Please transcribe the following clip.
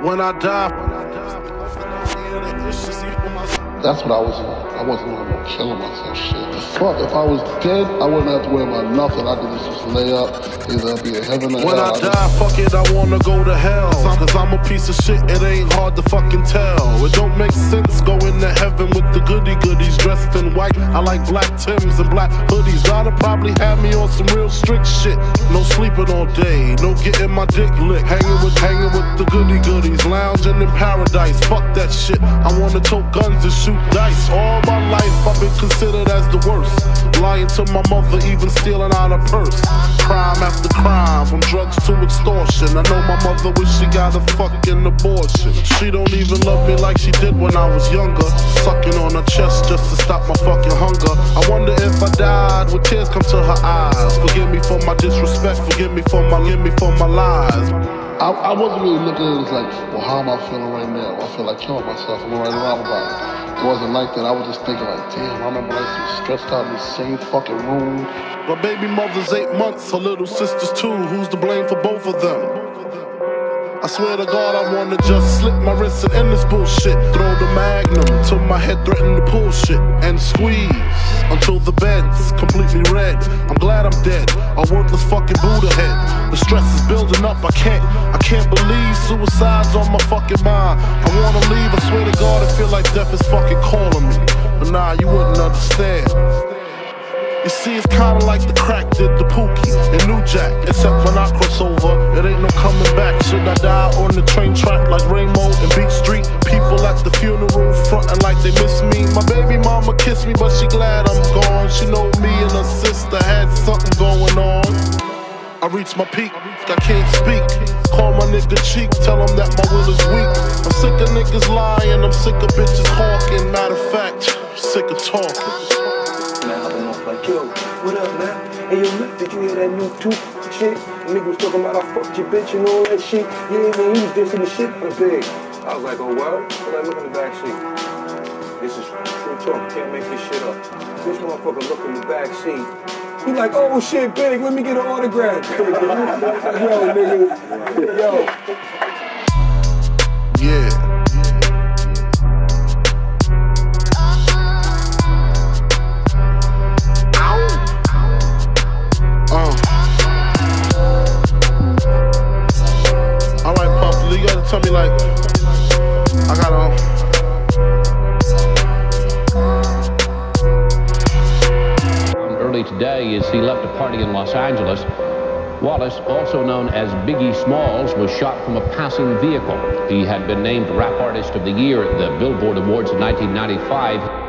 When I die, That's what I was on. I wasn't on no killing myself shit. Fuck, if I was dead, I wouldn't have to worry about nothing. I could just lay up, either be in heaven or when hell. I just- die, fuck it, I wanna go to hell. Cause I'm a piece of shit, it ain't hard to fucking tell. It don't make sense going to heaven with the goody goodies dressed in white. I like black Tims and black hoodies. Gotta probably have me on some real strict shit. No sleeping all day, no getting my dick licked. Hanging with, hanging with the goody goodies, lounging in paradise. Fuck that shit. I wanna tote guns and shoot dice. All my life I've been considered as the worst. Lying to my mother, even stealing out her purse. Crime after crime, from drugs to extortion. I know my mother wish she got a fucking abortion. She don't even love me like she did when I was younger. Sucking on her chest just to stop my fucking hunger. I wonder if I died, would tears come to her eyes? Forgive me for my disrespect, forgive me for my, forgive me for my lies. I, I wasn't really looking at it as like, well, how am I feeling right now? I feel like killing myself. I'm right around about it. It wasn't like that. I was just thinking like, damn, I remember I used to stressed out in the same fucking room. My baby mother's eight months, her little sister's two. Who's to blame for both of them? I swear to God, I wanna just slip my wrist and end this bullshit. Throw the magnum till my head threaten to pull shit and squeeze until the bed's completely red. I'm glad I'm dead, a worthless fucking Buddha head. The stress is building up, I can't, I can't believe suicide's on my fucking mind. I wanna leave, I swear to God, I feel like death is fucking calling me. But nah, you wouldn't understand. You see, it's kinda like the crack did the Pookie and New Jack. Except when I cross over, it ain't no coming back. Should I die on the train track like Rainbow and Beach Street? People at the funeral frontin' like they miss me. My baby mama kissed me, but she glad I'm gone. She know me and her sister had something going on. I reach my peak, I can't speak. Call my nigga cheek, tell him that my will is weak. I'm sick of niggas lying, I'm sick of bitches hawking. Matter of fact, sick of talking. Man, been off like, yo, what up, man? Hey, yo, man, did you hear that new tooth shit? Nigga was talking about I fucked your bitch and all that shit. Yeah, man, he was dissing the shit the big. I was like, oh, word? I was like, look in the back seat. This is true talk. Can't make this shit up. This motherfucker look in the back seat. He like, oh shit, big. Let me get an autograph. yo, nigga. Yo. Today, as he left a party in Los Angeles, Wallace, also known as Biggie Smalls, was shot from a passing vehicle. He had been named Rap Artist of the Year at the Billboard Awards in 1995.